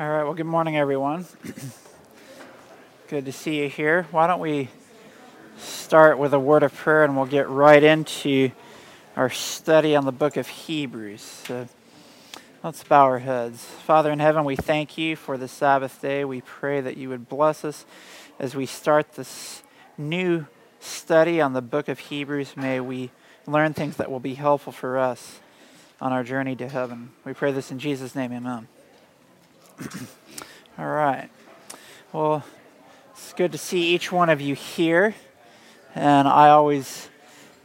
All right, well, good morning, everyone. good to see you here. Why don't we start with a word of prayer and we'll get right into our study on the book of Hebrews. So let's bow our heads. Father in heaven, we thank you for the Sabbath day. We pray that you would bless us as we start this new study on the book of Hebrews. May we learn things that will be helpful for us on our journey to heaven. We pray this in Jesus' name, amen. All right. Well, it's good to see each one of you here. And I always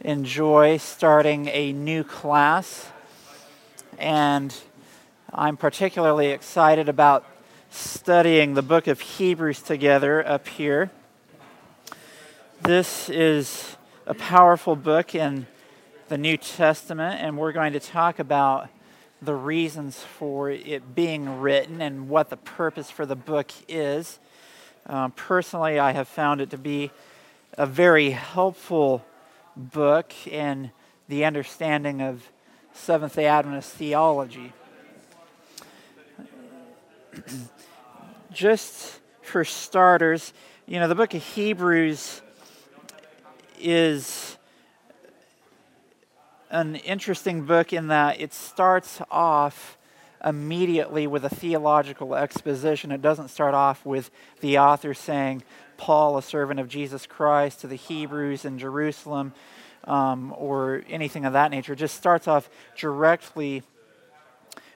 enjoy starting a new class. And I'm particularly excited about studying the book of Hebrews together up here. This is a powerful book in the New Testament, and we're going to talk about the reasons for it being written and what the purpose for the book is. Um, personally, I have found it to be a very helpful book in the understanding of Seventh day Adventist theology. Just for starters, you know, the book of Hebrews is an interesting book in that it starts off immediately with a theological exposition. It doesn't start off with the author saying, Paul, a servant of Jesus Christ, to the Hebrews in Jerusalem, um, or anything of that nature. It just starts off directly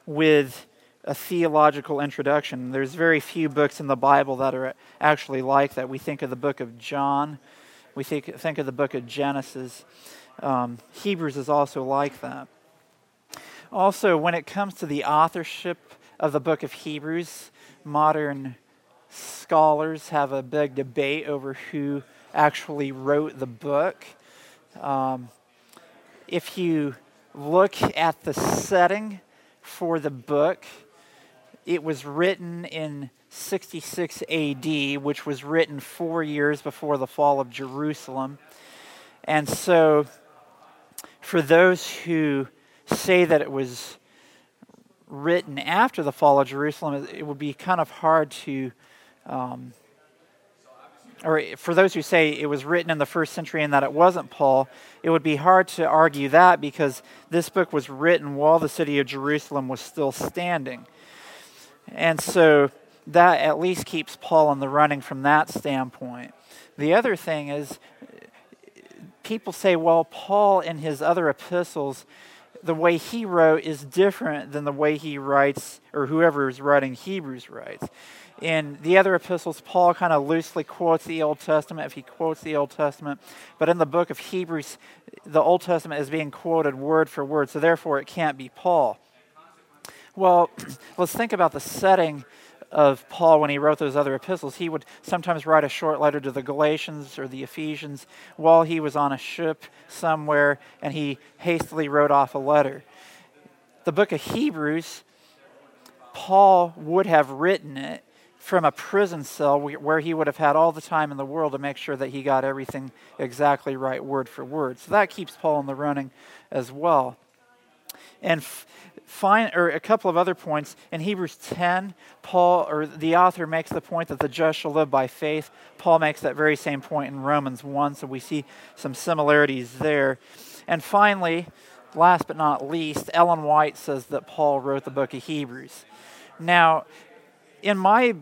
with a theological introduction. There's very few books in the Bible that are actually like that. We think of the book of John, we think, think of the book of Genesis. Um, Hebrews is also like that. Also, when it comes to the authorship of the book of Hebrews, modern scholars have a big debate over who actually wrote the book. Um, if you look at the setting for the book, it was written in 66 AD, which was written four years before the fall of Jerusalem. And so for those who say that it was written after the fall of Jerusalem, it would be kind of hard to, um, or for those who say it was written in the first century and that it wasn't Paul, it would be hard to argue that because this book was written while the city of Jerusalem was still standing. And so that at least keeps Paul in the running from that standpoint. The other thing is people say, well, Paul in his other epistles, the way he wrote is different than the way he writes, or whoever is writing Hebrews writes. In the other epistles, Paul kind of loosely quotes the Old Testament if he quotes the Old Testament. But in the book of Hebrews, the Old Testament is being quoted word for word, so therefore it can't be Paul. Well, let's think about the setting of Paul when he wrote those other epistles. He would sometimes write a short letter to the Galatians or the Ephesians while he was on a ship somewhere, and he hastily wrote off a letter. The book of Hebrews, Paul would have written it from a prison cell where he would have had all the time in the world to make sure that he got everything exactly right, word for word. So that keeps Paul in the running as well. And find or a couple of other points. In hebrews 10 paul or the author makes the point that the just shall live by faith. Paul makes that very same point in romans 1 so we see some similarities there. And finally last but not least ellen white says that paul wrote the book of hebrews. Now in my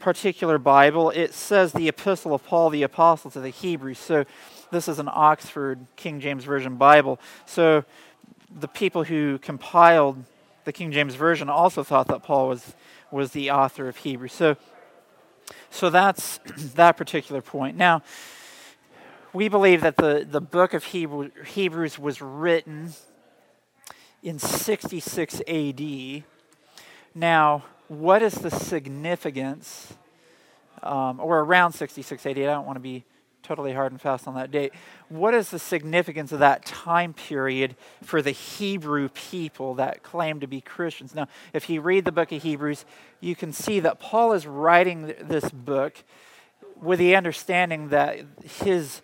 particular bible it says the epistle of paul the apostle to the hebrews. So this is an oxford king james version bible. So the people who compiled the King James Version also thought that Paul was, was the author of Hebrews. So, so that's that particular point. Now, we believe that the, the book of Hebrew, Hebrews was written in 66 AD. Now, what is the significance, um, or around 66 AD? I don't want to be totally hard and fast on that date. What is the significance of that time period for the Hebrew people that claim to be Christians? Now, if you read the book of Hebrews, you can see that Paul is writing this book with the understanding that his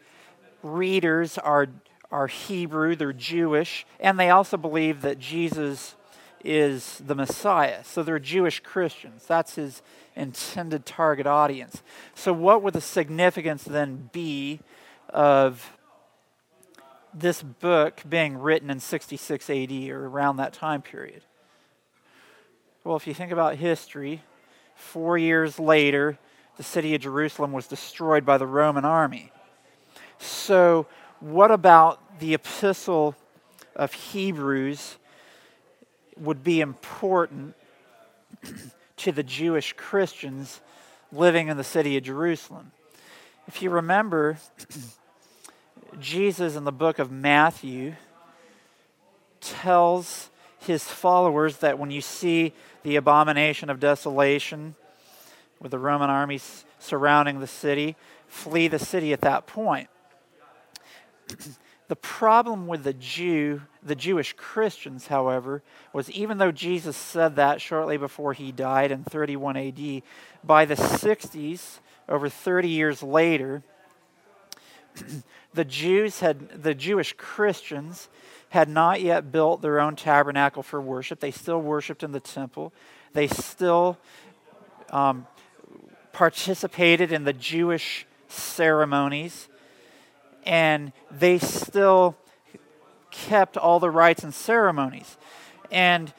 readers are, are Hebrew, they're Jewish, and they also believe that Jesus is the Messiah. So they're Jewish Christians. That's his intended target audience. So, what would the significance then be of this book being written in 66 AD or around that time period? Well, if you think about history, four years later, the city of Jerusalem was destroyed by the Roman army. So, what about the epistle of Hebrews would be important to the Jewish Christians living in the city of Jerusalem? If you remember, Jesus in the book of Matthew tells his followers that when you see the abomination of desolation with the Roman armies surrounding the city, flee the city at that point. The problem with the Jew, the Jewish Christians, however, was even though Jesus said that shortly before he died in 31 AD, by the 60s, over 30 years later, the Jews had the Jewish Christians had not yet built their own tabernacle for worship. They still worshiped in the temple. They still um, participated in the Jewish ceremonies. And they still kept all the rites and ceremonies. And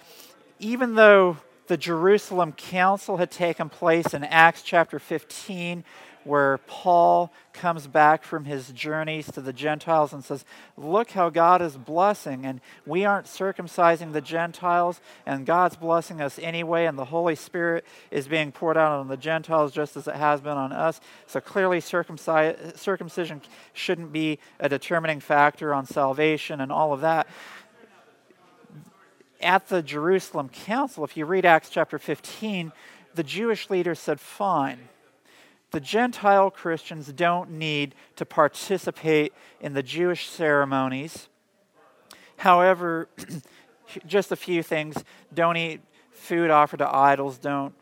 even though the Jerusalem Council had taken place in Acts chapter 15, where Paul comes back from his journeys to the Gentiles and says, Look how God is blessing, and we aren't circumcising the Gentiles, and God's blessing us anyway, and the Holy Spirit is being poured out on the Gentiles just as it has been on us. So clearly, circumcision shouldn't be a determining factor on salvation and all of that. At the Jerusalem Council, if you read Acts chapter 15, the Jewish leaders said, Fine the Gentile Christians don't need to participate in the Jewish ceremonies. However, just a few things don't eat food offered to idols, don't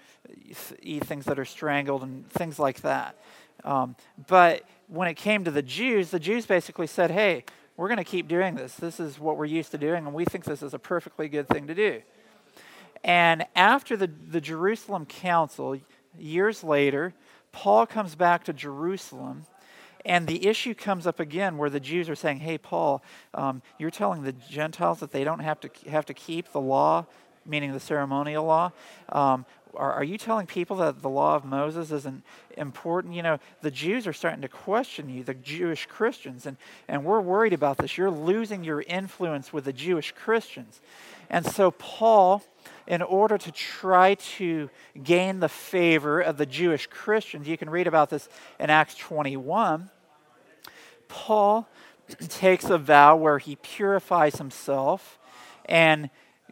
eat things that are strangled, and things like that. Um, but when it came to the Jews, the Jews basically said, hey, we're going to keep doing this. This is what we're used to doing, and we think this is a perfectly good thing to do. And after the, the Jerusalem Council, years later, Paul comes back to Jerusalem, and the issue comes up again where the Jews are saying, Hey, Paul, um, you're telling the Gentiles that they don't have to, have to keep the law, meaning the ceremonial law. Um, are, are, you telling people that the law of Moses isn't important? You know, the Jews are starting to question you, the Jewish Christians, and, and we're worried about this. You're losing your influence with the Jewish Christians. And so Paul in order to try to gain the favor of the Jewish Christians. You can read about this in Acts 21. Paul takes a vow where he purifies himself and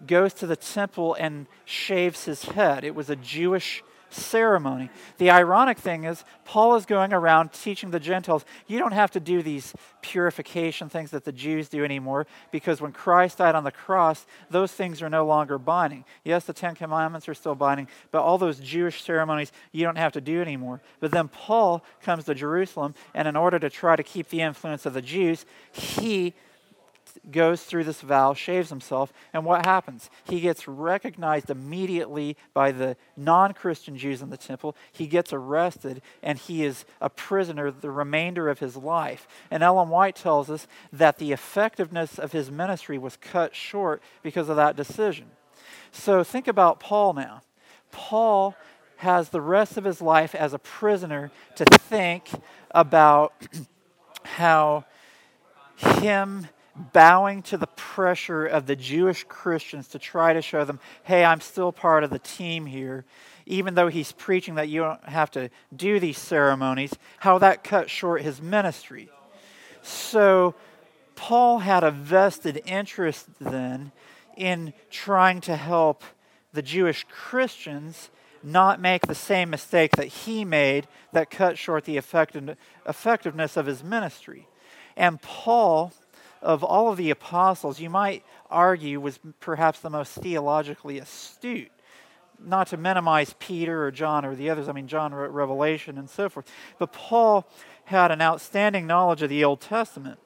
goes to the temple and shaves his head. It was a Jewish ceremony. The ironic thing is, Paul is going around teaching the Gentiles, you don't have to do these purification things that the Jews do anymore, because when Christ died on the cross, those things are no longer binding. Yes, the Ten Commandments are still binding, but all those Jewish ceremonies you don't have to do anymore. But then Paul comes to Jerusalem, and in order to try to keep the influence of the Jews, he goes through this vow, shaves himself, and what happens? He gets recognized immediately by the non Christian Jews in the temple. He gets arrested, and he is a prisoner the remainder of his life. And Ellen White tells us that the effectiveness of his ministry was cut short because of that decision. So think about Paul now. Paul has the rest of his life as a prisoner to think about how him bowing to the pressure of the Jewish Christians to try to show them, hey, I'm still part of the team here, even though he's preaching that you don't have to do these ceremonies, how that cut short his ministry. So, Paul had a vested interest then in trying to help the Jewish Christians not make the same mistake that he made that cut short the effectiveness of his ministry. And Paul of all of the apostles, you might argue was perhaps the most theologically astute. Not to minimize Peter or John or the others, I mean, John wrote Revelation and so forth. But Paul had an outstanding knowledge of the Old Testament.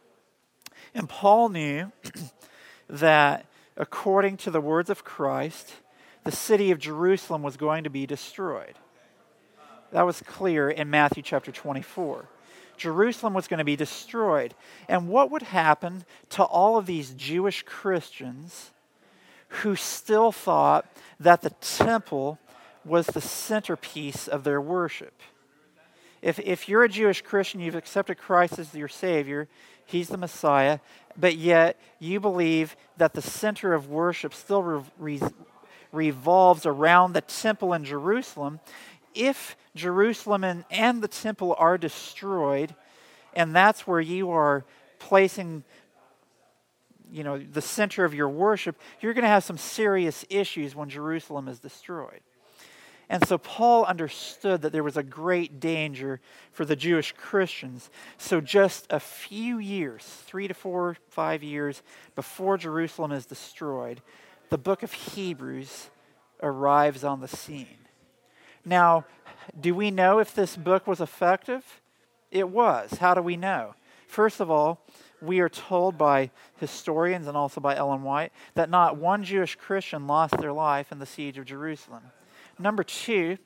And Paul knew that according to the words of Christ, the city of Jerusalem was going to be destroyed. That was clear in Matthew chapter 24. Jerusalem was going to be destroyed. And what would happen to all of these Jewish Christians who still thought that the temple was the centerpiece of their worship? If, if you're a Jewish Christian, you've accepted Christ as your Savior, He's the Messiah, but yet you believe that the center of worship still re- re- revolves around the temple in Jerusalem, if Jerusalem and, and the temple are destroyed, and that's where you are placing you know the center of your worship you're going to have some serious issues when jerusalem is destroyed and so Paul understood that there was a great danger for the Jewish Christians. So, just a few years, three to four, five years before Jerusalem is destroyed, the book of Hebrews arrives on the scene. Now, do we know if this book was effective? It was. How do we know? First of all, we are told by historians and also by Ellen White that not one Jewish Christian lost their life in the siege of Jerusalem. Number two,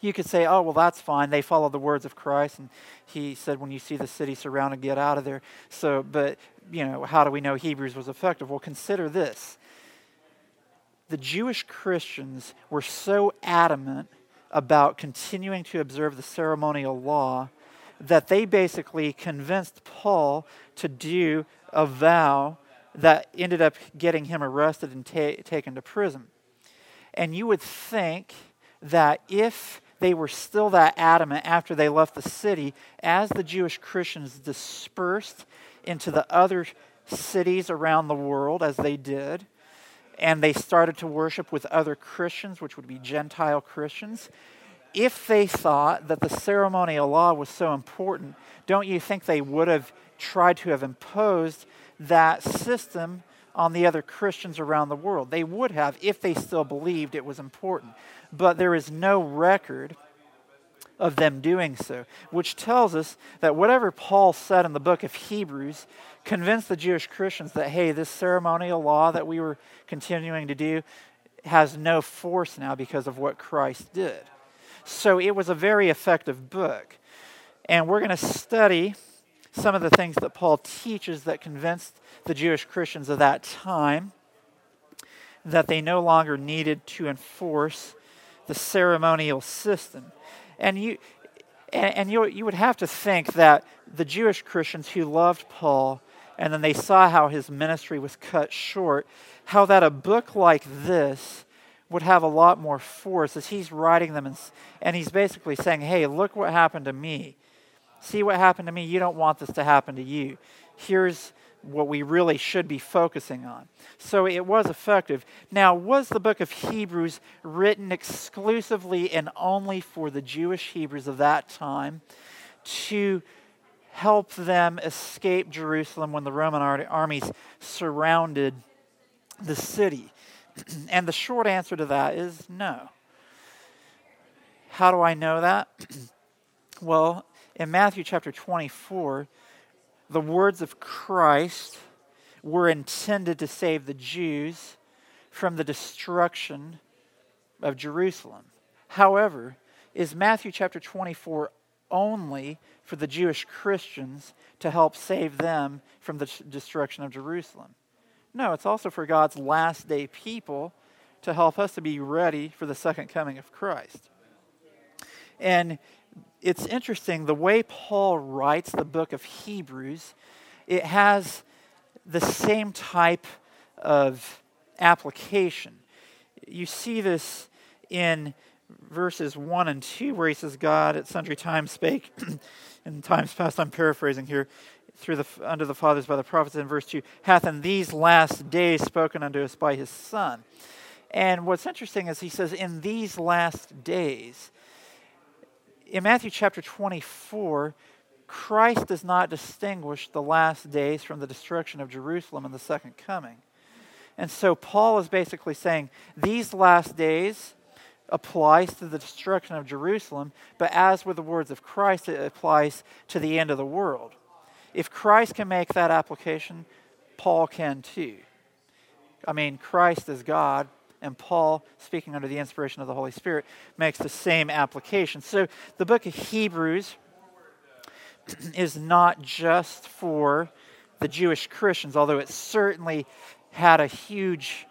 you could say, oh, well, that's fine. They followed the words of Christ. And he said, when you see the city surrounded, get out of there. So, but, you know, how do we know Hebrews was effective? Well, consider this. The Jewish Christians were so adamant about continuing to observe the ceremonial law that they basically convinced Paul to do a vow that ended up getting him arrested and ta- taken to prison. And you would think that if they were still that adamant after they left the city, as the Jewish Christians dispersed into the other cities around the world, as they did, and they started to worship with other Christians, which would be Gentile Christians, if they thought that the ceremonial law was so important, don't you think they would have tried to have imposed that system on the other Christians around the world. They would have if they still believed it was important. But there is no record of them doing so, which tells us that whatever Paul said in the book of Hebrews convinced the Jewish Christians that, hey, this ceremonial law that we were continuing to do has no force now because of what Christ did. So it was a very effective book. And we're going to study some of the things that Paul teaches that convinced the Jewish Christians of that time that they no longer needed to enforce the ceremonial system. And you and, and you, you would have to think that the Jewish Christians who loved Paul and then they saw how his ministry was cut short, how that a book like this would have a lot more force as he's writing them and, and he's basically saying, Hey, look what happened to me. See what happened to me? You don't want this to happen to you. Here's what we really should be focusing on. So it was effective. Now, was the book of Hebrews written exclusively and only for the Jewish Hebrews of that time to help them escape Jerusalem when the Roman armies surrounded the city? and the short answer to that is no. How do I know that? well, in Matthew chapter 24, the words of Christ were intended to save the Jews from the destruction of Jerusalem. However, is Matthew chapter 24 only for the Jewish Christians to help save them from the destruction of Jerusalem? No, it's also for God's last day people to help us to be ready for the second coming of Christ. And it's interesting the way Paul writes the book of Hebrews, it has the same type of application. You see this in verses 1 and 2, where he says, God at sundry times spake, in times past, I'm paraphrasing here, through the, unto the fathers by the prophets, in verse 2, hath in these last days spoken unto us by his Son. And what's interesting is he says, in these last days in Matthew chapter 24, Christ does not distinguish the last days from the destruction of Jerusalem and the second coming. And so Paul is basically saying these last days applies to the destruction of Jerusalem, but as with the words of Christ, it applies to the end of the world. If Christ can make that application, Paul can too. I mean, Christ is God, and Paul, speaking under the inspiration of the Holy Spirit, makes the same application. So the book of Hebrews is not just for the Jewish Christians, although it certainly had a huge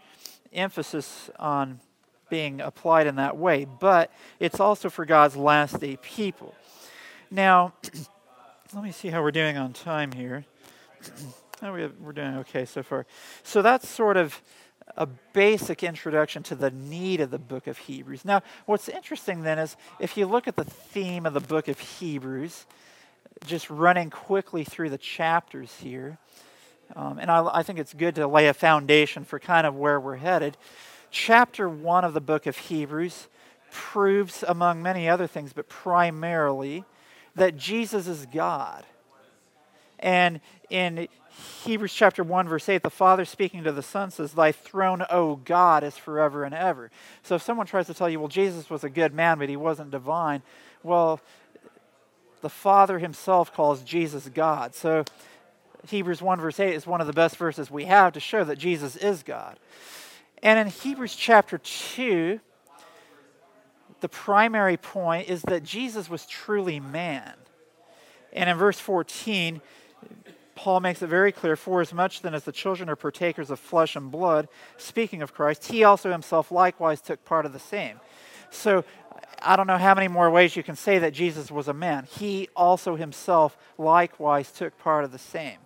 emphasis on being applied in that way, but it's also for God's last day people. Now, let me see how we're doing on time here. oh, we're doing okay so far. So that's sort of a basic introduction to the need of the book of Hebrews. Now, what's interesting then is if you look at the theme of the book of Hebrews, just running quickly through the chapters here, um, and I, I think it's good to lay a foundation for kind of where we're headed. Chapter 1 of the book of Hebrews proves, among many other things, but primarily, that Jesus is God. And in Hebrews chapter 1, verse 8, the Father speaking to the Son says, Thy throne, O God, is forever and ever. So if someone tries to tell you, well, Jesus was a good man, but he wasn't divine, well, the Father himself calls Jesus God. So Hebrews 1, verse 8 is one of the best verses we have to show that Jesus is God. And in Hebrews chapter 2, the primary point is that Jesus was truly man. And in verse 14, Paul makes it very clear for as much then as the children are partakers of flesh and blood, speaking of Christ, he also himself likewise took part of the same. So I don't know how many more ways you can say that Jesus was a man. He also himself likewise took part of the same.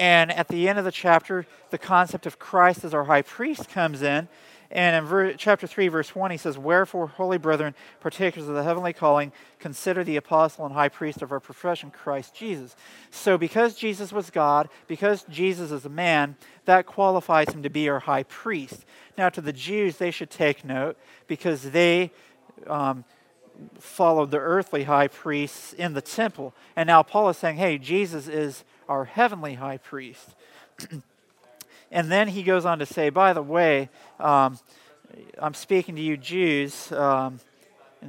And at the end of the chapter, the concept of Christ as our high priest comes in. And in ver- chapter 3, verse 1, he says, Wherefore, holy brethren, partakers of the heavenly calling, consider the apostle and high priest of our profession, Christ Jesus. So, because Jesus was God, because Jesus is a man, that qualifies him to be our high priest. Now, to the Jews, they should take note because they um, followed the earthly high priests in the temple. And now Paul is saying, hey, Jesus is our heavenly high priest. And then he goes on to say, by the way, um, I'm speaking to you Jews um,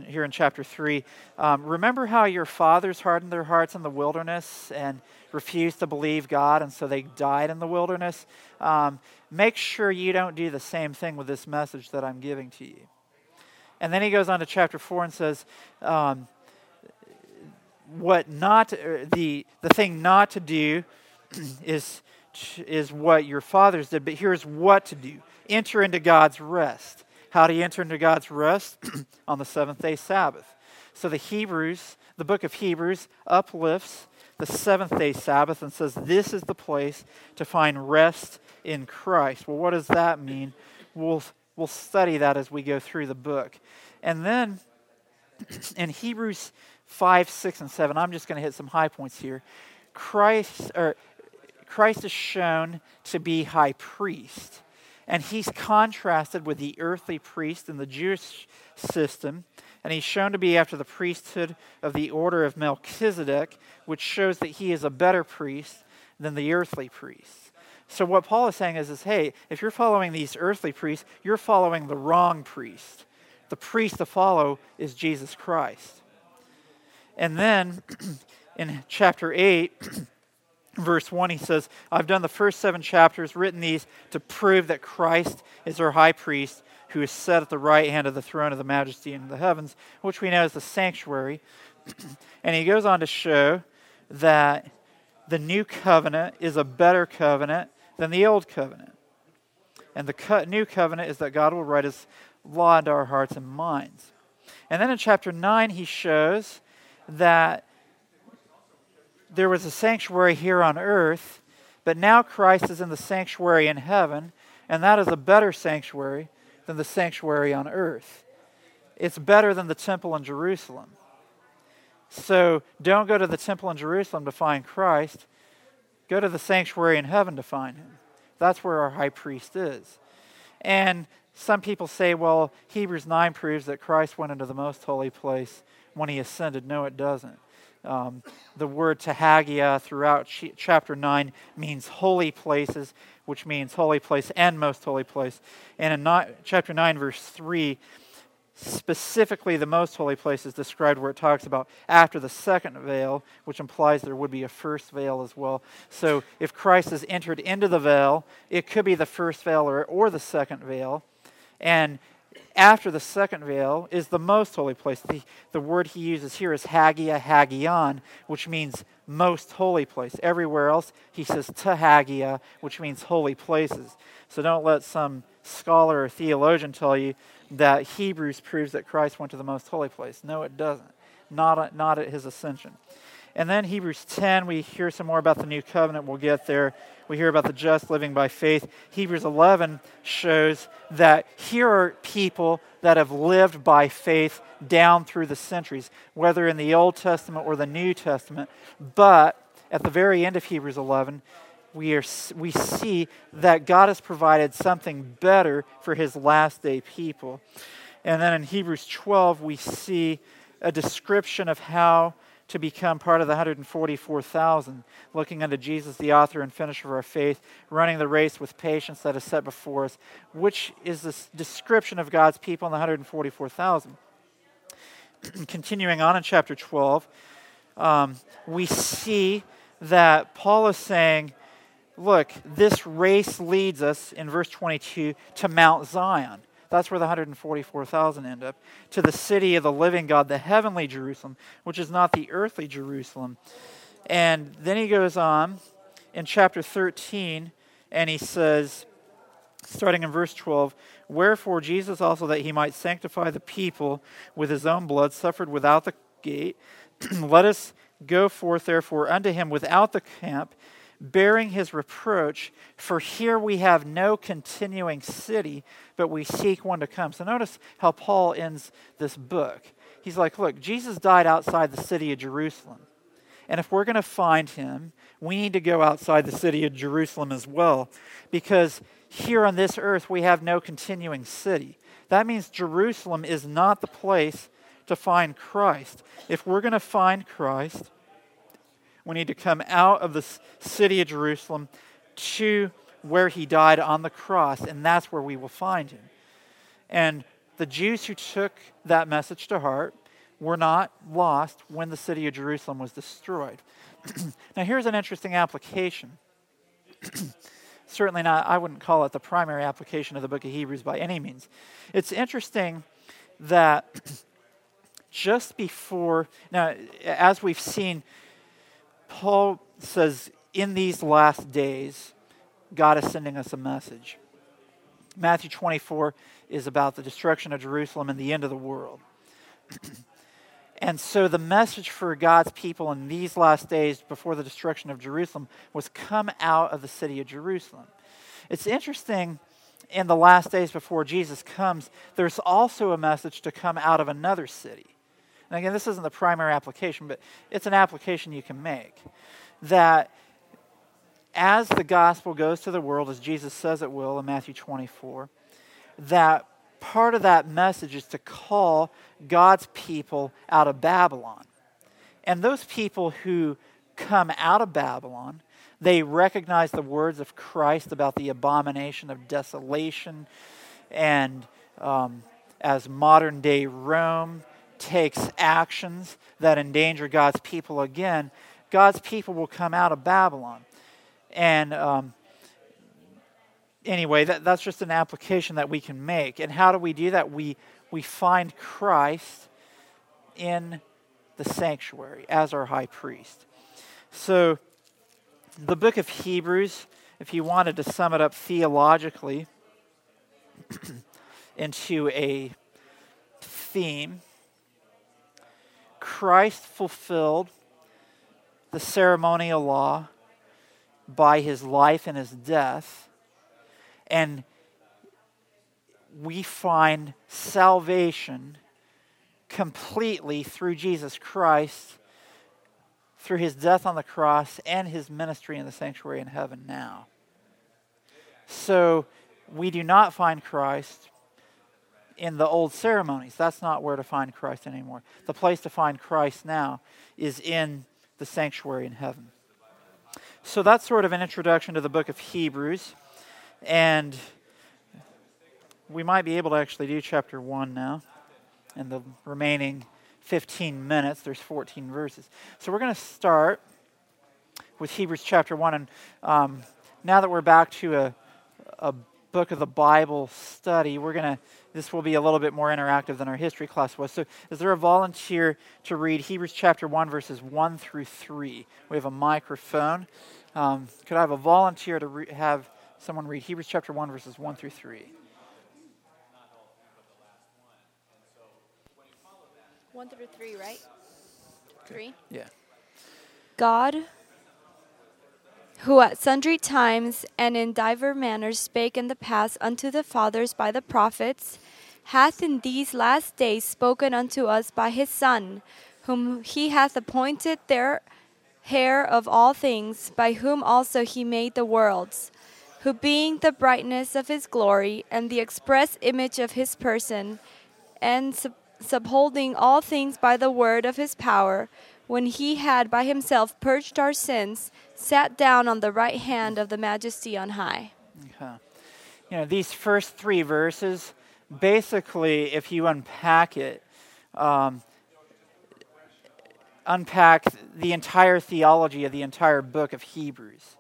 here in chapter 3. Um, remember how your fathers hardened their hearts in the wilderness and refused to believe God, and so they died in the wilderness? Um, make sure you don't do the same thing with this message that I'm giving to you. And then he goes on to chapter 4 and says, um, what not uh, the the thing not to do is is what your fathers did, but here's what to do enter into God's rest. How do you enter into God's rest? On the seventh day Sabbath. So the Hebrews, the book of Hebrews, uplifts the seventh day Sabbath and says this is the place to find rest in Christ. Well, what does that mean? We'll, we'll study that as we go through the book. And then in Hebrews 5, 6, and 7, I'm just going to hit some high points here. Christ, or Christ is shown to be high priest. And he's contrasted with the earthly priest in the Jewish system. And he's shown to be after the priesthood of the order of Melchizedek, which shows that he is a better priest than the earthly priests. So, what Paul is saying is, is hey, if you're following these earthly priests, you're following the wrong priest. The priest to follow is Jesus Christ. And then in chapter 8, verse 1, he says, I've done the first seven chapters, written these to prove that Christ is our high priest who is set at the right hand of the throne of the majesty in the heavens, which we know is the sanctuary. and he goes on to show that the new covenant is a better covenant than the old covenant. And the co- new covenant is that God will write his law into our hearts and minds. And then in chapter 9, he shows that there was a sanctuary here on earth, but now Christ is in the sanctuary in heaven, and that is a better sanctuary than the sanctuary on earth. It's better than the temple in Jerusalem. So don't go to the temple in Jerusalem to find Christ. Go to the sanctuary in heaven to find him. That's where our high priest is. And some people say, well, Hebrews 9 proves that Christ went into the most holy place when he ascended. No, it doesn't. Um, the word ta hagia throughout ch- chapter 9 means holy places, which means holy place and most holy place. And in chapter 9, verse 3, specifically the most holy place is described where it talks about after the second veil, which implies there would be a first veil as well. So if Christ has entered into the veil, it could be the first veil or, or the second veil. And after the second veil is the most holy place. The, the word he uses here is Hagia Hagion, which means most holy place. Everywhere else, he says ta hagia, which means holy places. So don't let some scholar or theologian tell you that Hebrews proves that Christ went to the most holy place. No, it doesn't. Not, not at his ascension. And then Hebrews 10, we hear some more about the new covenant. We'll get there. We hear about the just living by faith. Hebrews 11 shows that here are people that have lived by faith down through the centuries, whether in the Old Testament or the New Testament. But at the very end of Hebrews 11, we, are, we see that God has provided something better for his last day people. And then in Hebrews 12, we see a description of how to become part of the 144,000, looking unto Jesus, the author and finisher of our faith, running the race with patience that is set before us, which is this description of God's people in the 144,000. Continuing on in chapter 12, um, we see that Paul is saying, Look, this race leads us, in verse 22, to Mount Zion that's where the 144,000 end up. To the city of the living God, the heavenly Jerusalem, which is not the earthly Jerusalem. And then he goes on in chapter 13 and he says, starting in verse 12, Wherefore Jesus also, that he might sanctify the people with his own blood, suffered without the gate. Let us go forth, therefore, unto him without the camp bearing his reproach, for here we have no continuing city, but we seek one to come. So notice how Paul ends this book. He's like, look, Jesus died outside the city of Jerusalem. And if we're going to find him, we need to go outside the city of Jerusalem as well, because here on this earth we have no continuing city. That means Jerusalem is not the place to find Christ. If we're going to find Christ, we need to come out of the city of Jerusalem to where he died on the cross, and that's where we will find him. And the Jews who took that message to heart were not lost when the city of Jerusalem was destroyed. now, here's an interesting application. Certainly not, I wouldn't call it the primary application of the book of Hebrews by any means. It's interesting that just before, now, as we've seen, Paul says, in these last days, God is sending us a message. Matthew 24 is about the destruction of Jerusalem and the end of the world. and so the message for God's people in these last days before the destruction of Jerusalem was come out of the city of Jerusalem. It's interesting in the last days before Jesus comes, there's also a message to come out of another city. And again, this isn't the primary application, but it's an application you can make. That as the gospel goes to the world, as Jesus says it will in Matthew 24, that part of that message is to call God's people out of Babylon. And those people who come out of Babylon, they recognize the words of Christ about the abomination of desolation. And um, as modern day Rome takes actions that endanger God's people again, God's people will come out of Babylon. And um, anyway, that, that's just an application that we can make. And how do we do that? We, we find Christ in the sanctuary as our high priest. So, the book of Hebrews, if you wanted to sum it up theologically into a theme, Christ fulfilled the ceremonial law by his life and his death. And we find salvation completely through Jesus Christ, through his death on the cross and his ministry in the sanctuary in heaven now. So we do not find Christ in the old ceremonies. That's not where to find Christ anymore. The place to find Christ now is in the sanctuary in heaven. So that's sort of an introduction to the book of Hebrews. And we might be able to actually do chapter 1 now. in the remaining 15 minutes. There's 14 verses. So we're going to start with Hebrews chapter 1. And um, now that we're back to a, a book of the Bible study, we're going to, this will be a little bit more interactive than our history class was. So, is there a volunteer to read Hebrews chapter 1, verses 1 through 3? We have a microphone. Um, could I have a volunteer to re- have someone read Hebrews chapter 1, verses 1 through 3? 1 through 3, right? 3? Yeah. God, who at sundry times and in divers manners spake in the past unto the fathers by the prophets, hath in these last days spoken unto us by his Son, whom he hath appointed their heir of all things, by whom also he made the worlds, who being the brightness of his glory and the express image of his person, and sub- upholding all things by the word of his power, when he had by himself purged our sins, sat down on the right hand of the majesty on high. You know, these first three verses, basically, if you unpack it, um, unpack the entire theology of the entire book of Hebrews.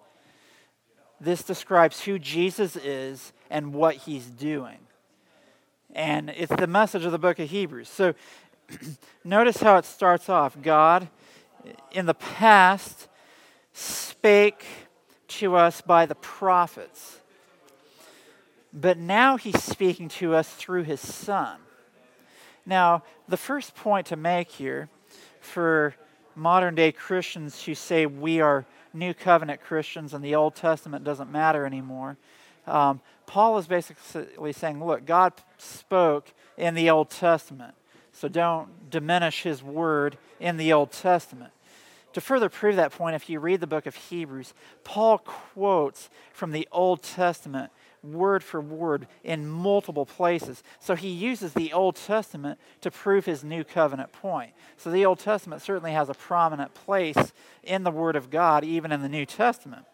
This describes who Jesus is and what he's doing. And it's the message of the book of Hebrews. So notice how it starts off. God, in the past, spake to us by the prophets. But now he's speaking to us through his Son. Now, the first point to make here for modern day Christians who say we are New Covenant Christians and the Old Testament doesn't matter anymore, um, Paul is basically saying, look, God spoke in the Old Testament, so don't diminish his word in the Old Testament. To further prove that point, if you read the book of Hebrews, Paul quotes from the Old Testament word for word in multiple places. So he uses the Old Testament to prove his new covenant point. So the Old Testament certainly has a prominent place in the Word of God, even in the New Testament.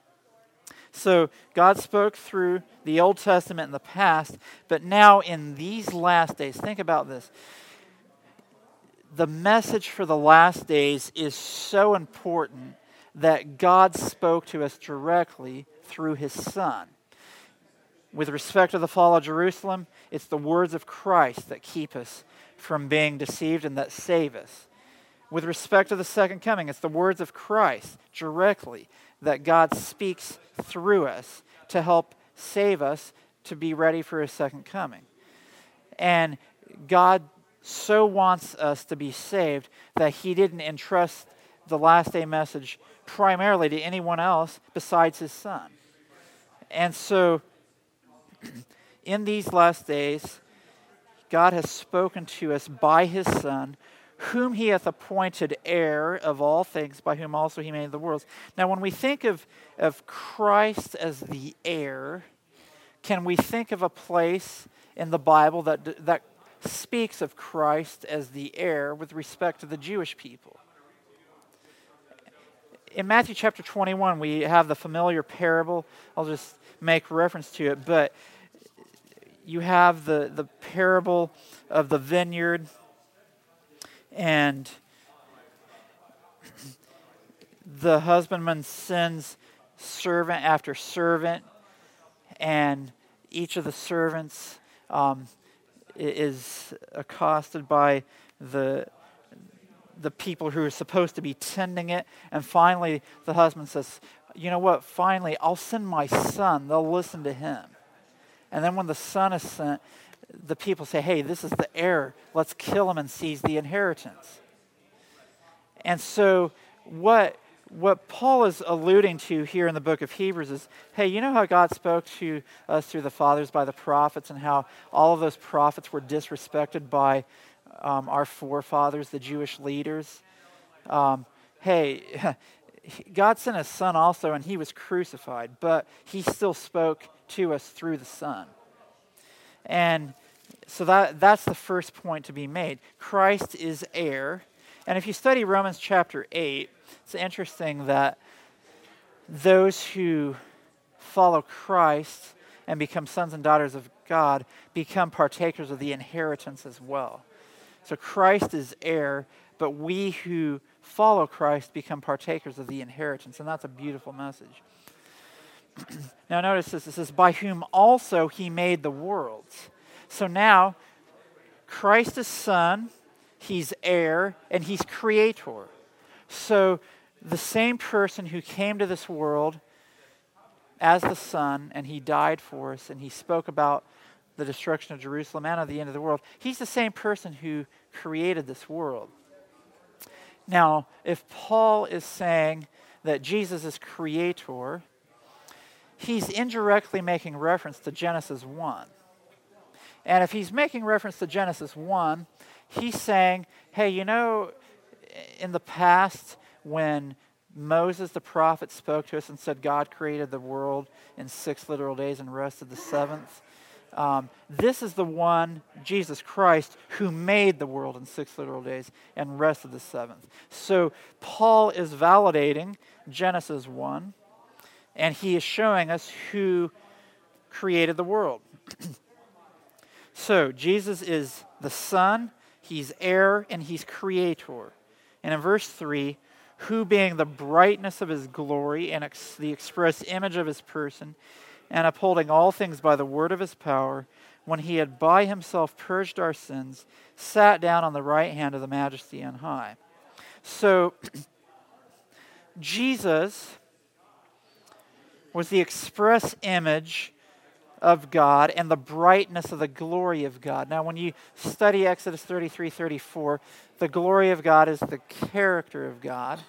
So God spoke through the Old Testament in the past, but now in these last days, think about this. The message for the last days is so important that God spoke to us directly through his Son. With respect to the fall of Jerusalem, it's the words of Christ that keep us from being deceived and that save us. With respect to the second coming, it's the words of Christ directly that God speaks through us to help save us to be ready for his second coming. And God so wants us to be saved that he didn't entrust the last day message primarily to anyone else besides his son. And so, in these last days, God has spoken to us by his son whom he hath appointed heir of all things, by whom also he made the worlds. Now, when we think of, of Christ as the heir, can we think of a place in the Bible that, that speaks of Christ as the heir with respect to the Jewish people? In Matthew chapter 21, we have the familiar parable. I'll just make reference to it, but you have the, the parable of the vineyard and the husbandman sends servant after servant, and each of the servants um, is accosted by the the people who are supposed to be tending it. And finally, the husband says, You know what? Finally, I'll send my son. They'll listen to him. And then when the son is sent, the people say, hey, this is the heir. Let's kill him and seize the inheritance. And so, what, what Paul is alluding to here in the book of Hebrews is hey, you know how God spoke to us through the fathers by the prophets, and how all of those prophets were disrespected by um, our forefathers, the Jewish leaders? Um, hey, God sent his son also, and he was crucified, but he still spoke to us through the son. And so that, that's the first point to be made. Christ is heir. And if you study Romans chapter 8, it's interesting that those who follow Christ and become sons and daughters of God become partakers of the inheritance as well. So Christ is heir, but we who follow Christ become partakers of the inheritance. And that's a beautiful message. now, notice this it says, By whom also he made the worlds. So now, Christ is Son, he's heir, and he's creator. So the same person who came to this world as the Son, and he died for us, and he spoke about the destruction of Jerusalem and of the end of the world, he's the same person who created this world. Now, if Paul is saying that Jesus is creator, he's indirectly making reference to Genesis 1. And if he's making reference to Genesis 1, he's saying, hey, you know, in the past, when Moses the prophet spoke to us and said God created the world in six literal days and rested the seventh. Um, this is the one, Jesus Christ, who made the world in six literal days and rested the seventh. So Paul is validating Genesis 1, and he is showing us who created the world. so Jesus is the Son, he's heir, and he's creator. And in verse 3, who being the brightness of his glory and ex- the express image of his person, and upholding all things by the word of his power, when he had by himself purged our sins, sat down on the right hand of the majesty on high. So, Jesus was the express image of God and the brightness of the glory of God. Now, when you study Exodus 33 34, the glory of God is the character of God.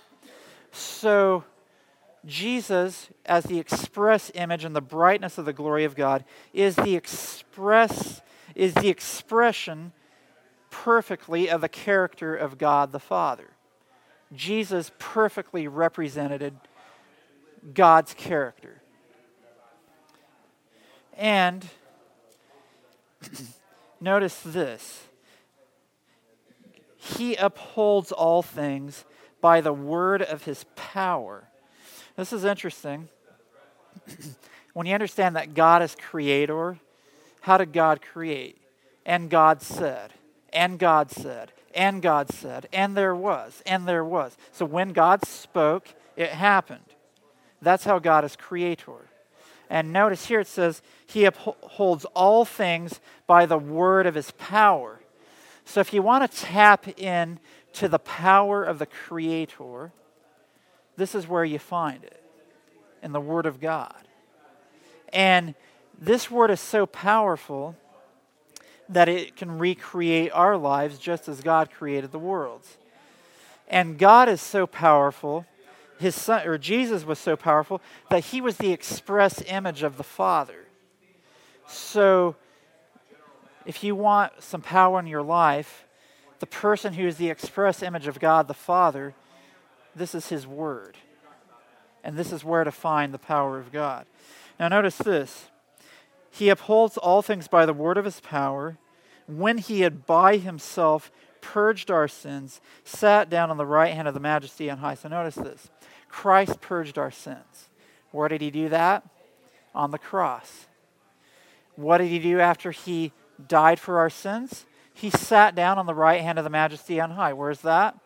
So, Jesus, as the express image and the brightness of the glory of God, is the express is the expression perfectly of the character of God the Father. Jesus perfectly represented God's character. And notice this He upholds all things by the word of his power. This is interesting. when you understand that God is creator, how did God create? And God said, and God said, and God said, and there was, and there was. So when God spoke, it happened. That's how God is creator. And notice here it says, He upholds all things by the word of His power. So if you want to tap in to the power of the Creator, this is where you find it in the Word of God. And this Word is so powerful that it can recreate our lives just as God created the worlds. And God is so powerful, his son or Jesus was so powerful that he was the express image of the Father. So if you want some power in your life, the person who is the express image of God the Father, this is his word. And this is where to find the power of God. Now, notice this He upholds all things by the word of his power. When he had by himself purged our sins, sat down on the right hand of the majesty on high. So, notice this Christ purged our sins. Where did he do that? On the cross. What did he do after he died for our sins? He sat down on the right hand of the majesty on high. Where's that?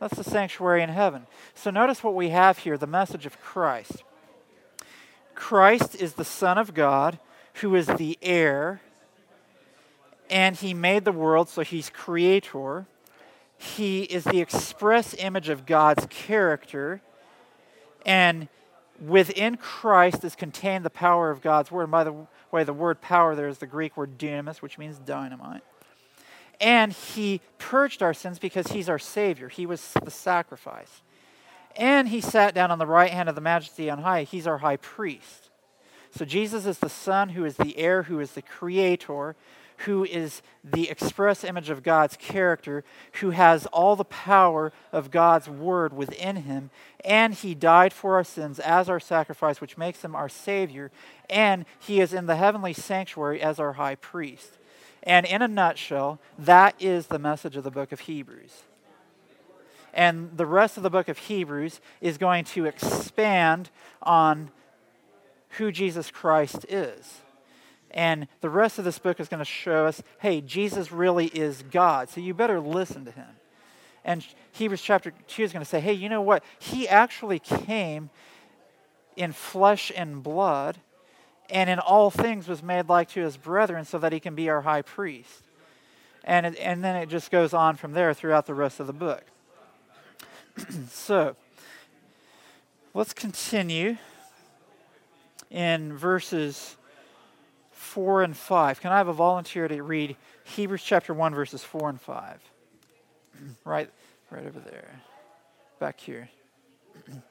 That's the sanctuary in heaven. So notice what we have here the message of Christ. Christ is the Son of God who is the heir, and he made the world, so he's creator. He is the express image of God's character, and within Christ is contained the power of God's word. And by the way, the word power there is the Greek word dunamis, which means dynamite. And he purged our sins because he's our Savior. He was the sacrifice. And he sat down on the right hand of the majesty on high. He's our high priest. So Jesus is the Son who is the heir, who is the creator, who is the express image of God's character, who has all the power of God's word within him. And he died for our sins as our sacrifice, which makes him our Savior. And he is in the heavenly sanctuary as our high priest. And in a nutshell, that is the message of the book of Hebrews. And the rest of the book of Hebrews is going to expand on who Jesus Christ is. And the rest of this book is going to show us hey, Jesus really is God, so you better listen to him. And Hebrews chapter 2 is going to say, hey, you know what? He actually came in flesh and blood, and in all things was made like to his brethren so that he can be our high priest. And, it, and then it just goes on from there throughout the rest of the book. so, let's continue in verses 4 and 5. Can I have a volunteer to read Hebrews chapter 1, verses 4 and 5? right, right over there. Back here.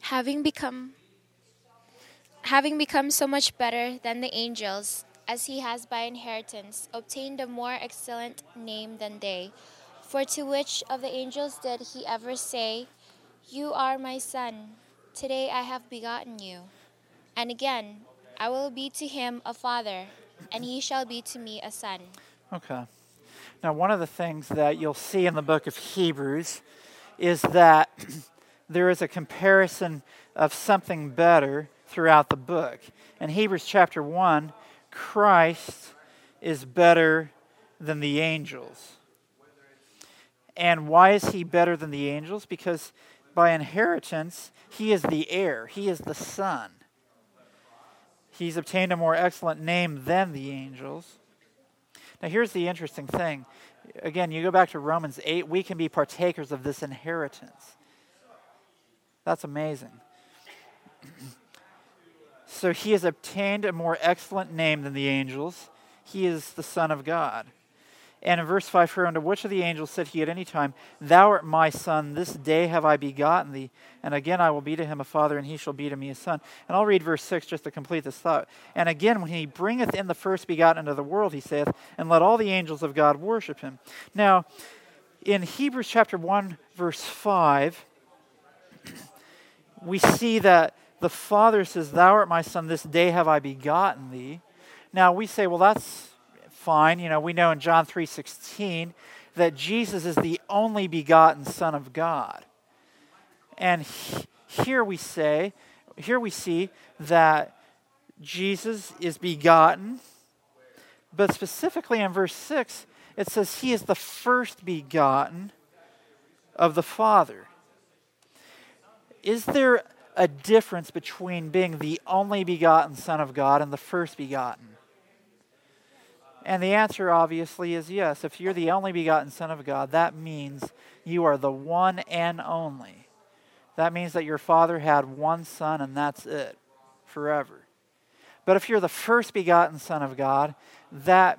having become having become so much better than the angels, as he has by inheritance obtained a more excellent name than they. For to which of the angels did he ever say, You are my son, today I have begotten you? And again, I will be to him a father, and he shall be to me a son. Okay. Now, one of the things that you'll see in the book of Hebrews is that there is a comparison of something better throughout the book. In Hebrews chapter 1, Christ is better than the angels. And why is he better than the angels? Because by inheritance, he is the heir, he is the son. He's obtained a more excellent name than the angels. Now, here's the interesting thing. Again, you go back to Romans 8, we can be partakers of this inheritance. That's amazing. so he has obtained a more excellent name than the angels. He is the Son of God. And in verse 5, for unto which of the angels said he at any time, Thou art my son, this day have I begotten thee, and again I will be to him a father, and he shall be to me a son. And I'll read verse 6 just to complete this thought. And again, when he bringeth in the first begotten into the world, he saith, And let all the angels of God worship him. Now, in Hebrews chapter 1, verse 5, we see that the Father says, Thou art my son, this day have I begotten thee. Now we say, well, that's fine. You know, we know in John 3:16 that Jesus is the only begotten Son of God. And he, here we say, here we see that Jesus is begotten, but specifically in verse 6, it says he is the first begotten of the Father is there a difference between being the only begotten Son of God and the first begotten? And the answer obviously is yes. If you're the only begotten Son of God, that means you are the one and only. That means that your Father had one Son and that's it forever. But if you're the first begotten Son of God, that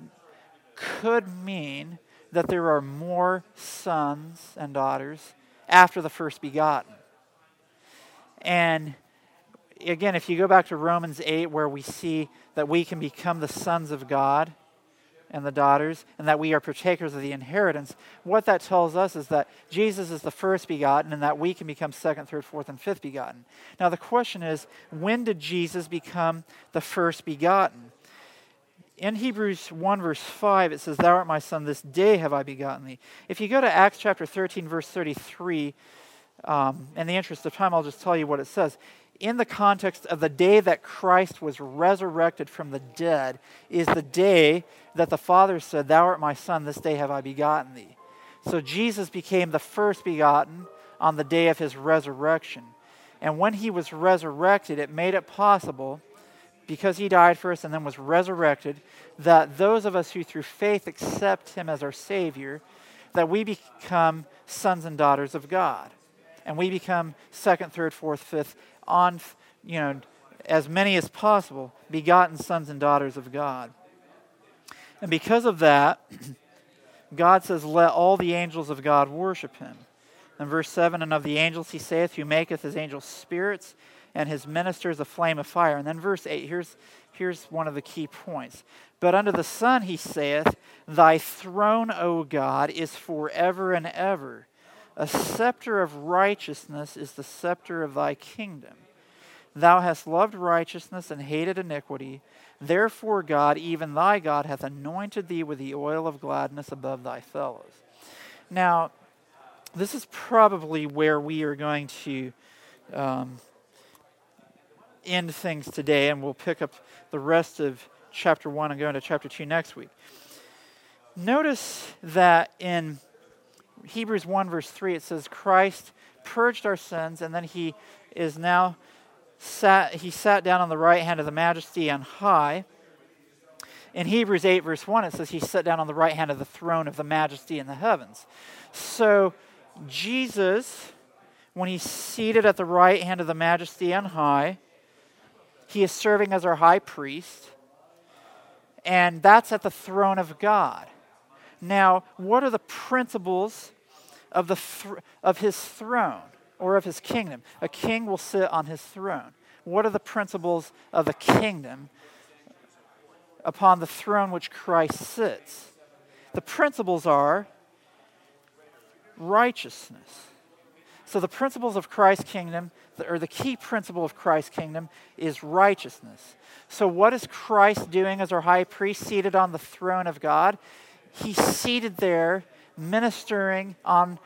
could mean that there are more sons and daughters after the first begotten. And again, if you go back to Romans 8, where we see that we can become the sons of God and the daughters, and that we are partakers of the inheritance, what that tells us is that Jesus is the first begotten, and that we can become second, third, fourth, and fifth begotten. Now, the question is when did Jesus become the first begotten? In Hebrews 1, verse 5, it says, Thou art my son, this day have I begotten thee. If you go to Acts chapter 13, verse 33, um, in the interest of time, I'll just tell you what it says. In the context of the day that Christ was resurrected from the dead, is the day that the Father said, Thou art my Son, this day have I begotten thee. So Jesus became the first begotten on the day of his resurrection. And when he was resurrected, it made it possible, because he died for us and then was resurrected, that those of us who through faith accept him as our Savior, that we become sons and daughters of God and we become second, third, fourth, fifth, on, you know, as many as possible, begotten sons and daughters of God. And because of that, God says, Let all the angels of God worship him. In verse 7, and of the angels he saith, Who maketh his angels spirits, and his ministers a flame of fire. And then verse 8, here's, here's one of the key points. But unto the Son he saith, Thy throne, O God, is forever and ever. A scepter of righteousness is the scepter of thy kingdom. Thou hast loved righteousness and hated iniquity. Therefore, God, even thy God, hath anointed thee with the oil of gladness above thy fellows. Now, this is probably where we are going to um, end things today, and we'll pick up the rest of chapter 1 and go into chapter 2 next week. Notice that in Hebrews 1, verse 3, it says, Christ purged our sins, and then he is now sat, he sat down on the right hand of the majesty on high. In Hebrews 8, verse 1, it says he sat down on the right hand of the throne of the majesty in the heavens. So, Jesus, when he's seated at the right hand of the majesty on high, he is serving as our high priest, and that's at the throne of God. Now, what are the principles of, the th- of his throne or of his kingdom? A king will sit on his throne. What are the principles of the kingdom upon the throne which Christ sits? The principles are righteousness. So, the principles of Christ's kingdom, or the key principle of Christ's kingdom, is righteousness. So, what is Christ doing as our high priest seated on the throne of God? He's seated there ministering on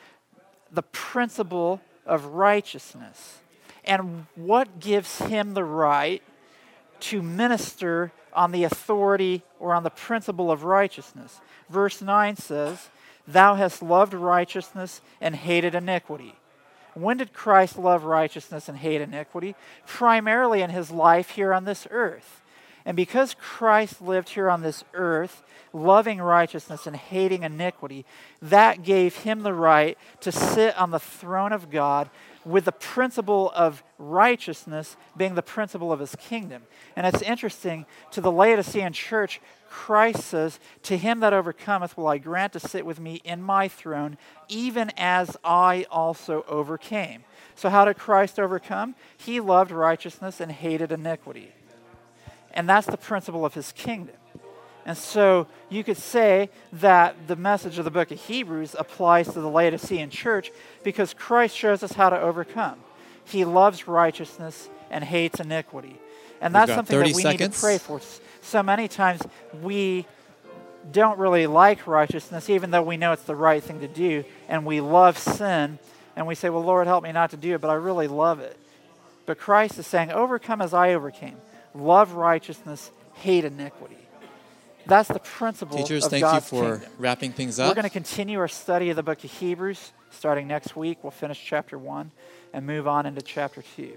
the principle of righteousness. And what gives him the right to minister on the authority or on the principle of righteousness? Verse 9 says, Thou hast loved righteousness and hated iniquity. When did Christ love righteousness and hate iniquity? Primarily in his life here on this earth. And because Christ lived here on this earth, loving righteousness and hating iniquity, that gave him the right to sit on the throne of God with the principle of righteousness being the principle of his kingdom. And it's interesting, to the Laodicean church, Christ says, To him that overcometh will I grant to sit with me in my throne, even as I also overcame. So, how did Christ overcome? He loved righteousness and hated iniquity. And that's the principle of his kingdom. And so you could say that the message of the book of Hebrews applies to the Laodicean church because Christ shows us how to overcome. He loves righteousness and hates iniquity. And that's something that we seconds. need to pray for. So many times we don't really like righteousness, even though we know it's the right thing to do, and we love sin, and we say, Well, Lord, help me not to do it, but I really love it. But Christ is saying, Overcome as I overcame love righteousness, hate iniquity. That's the principle Teachers, of thank God's you for kingdom. wrapping things up. We're going to continue our study of the book of Hebrews starting next week. We'll finish chapter 1 and move on into chapter 2.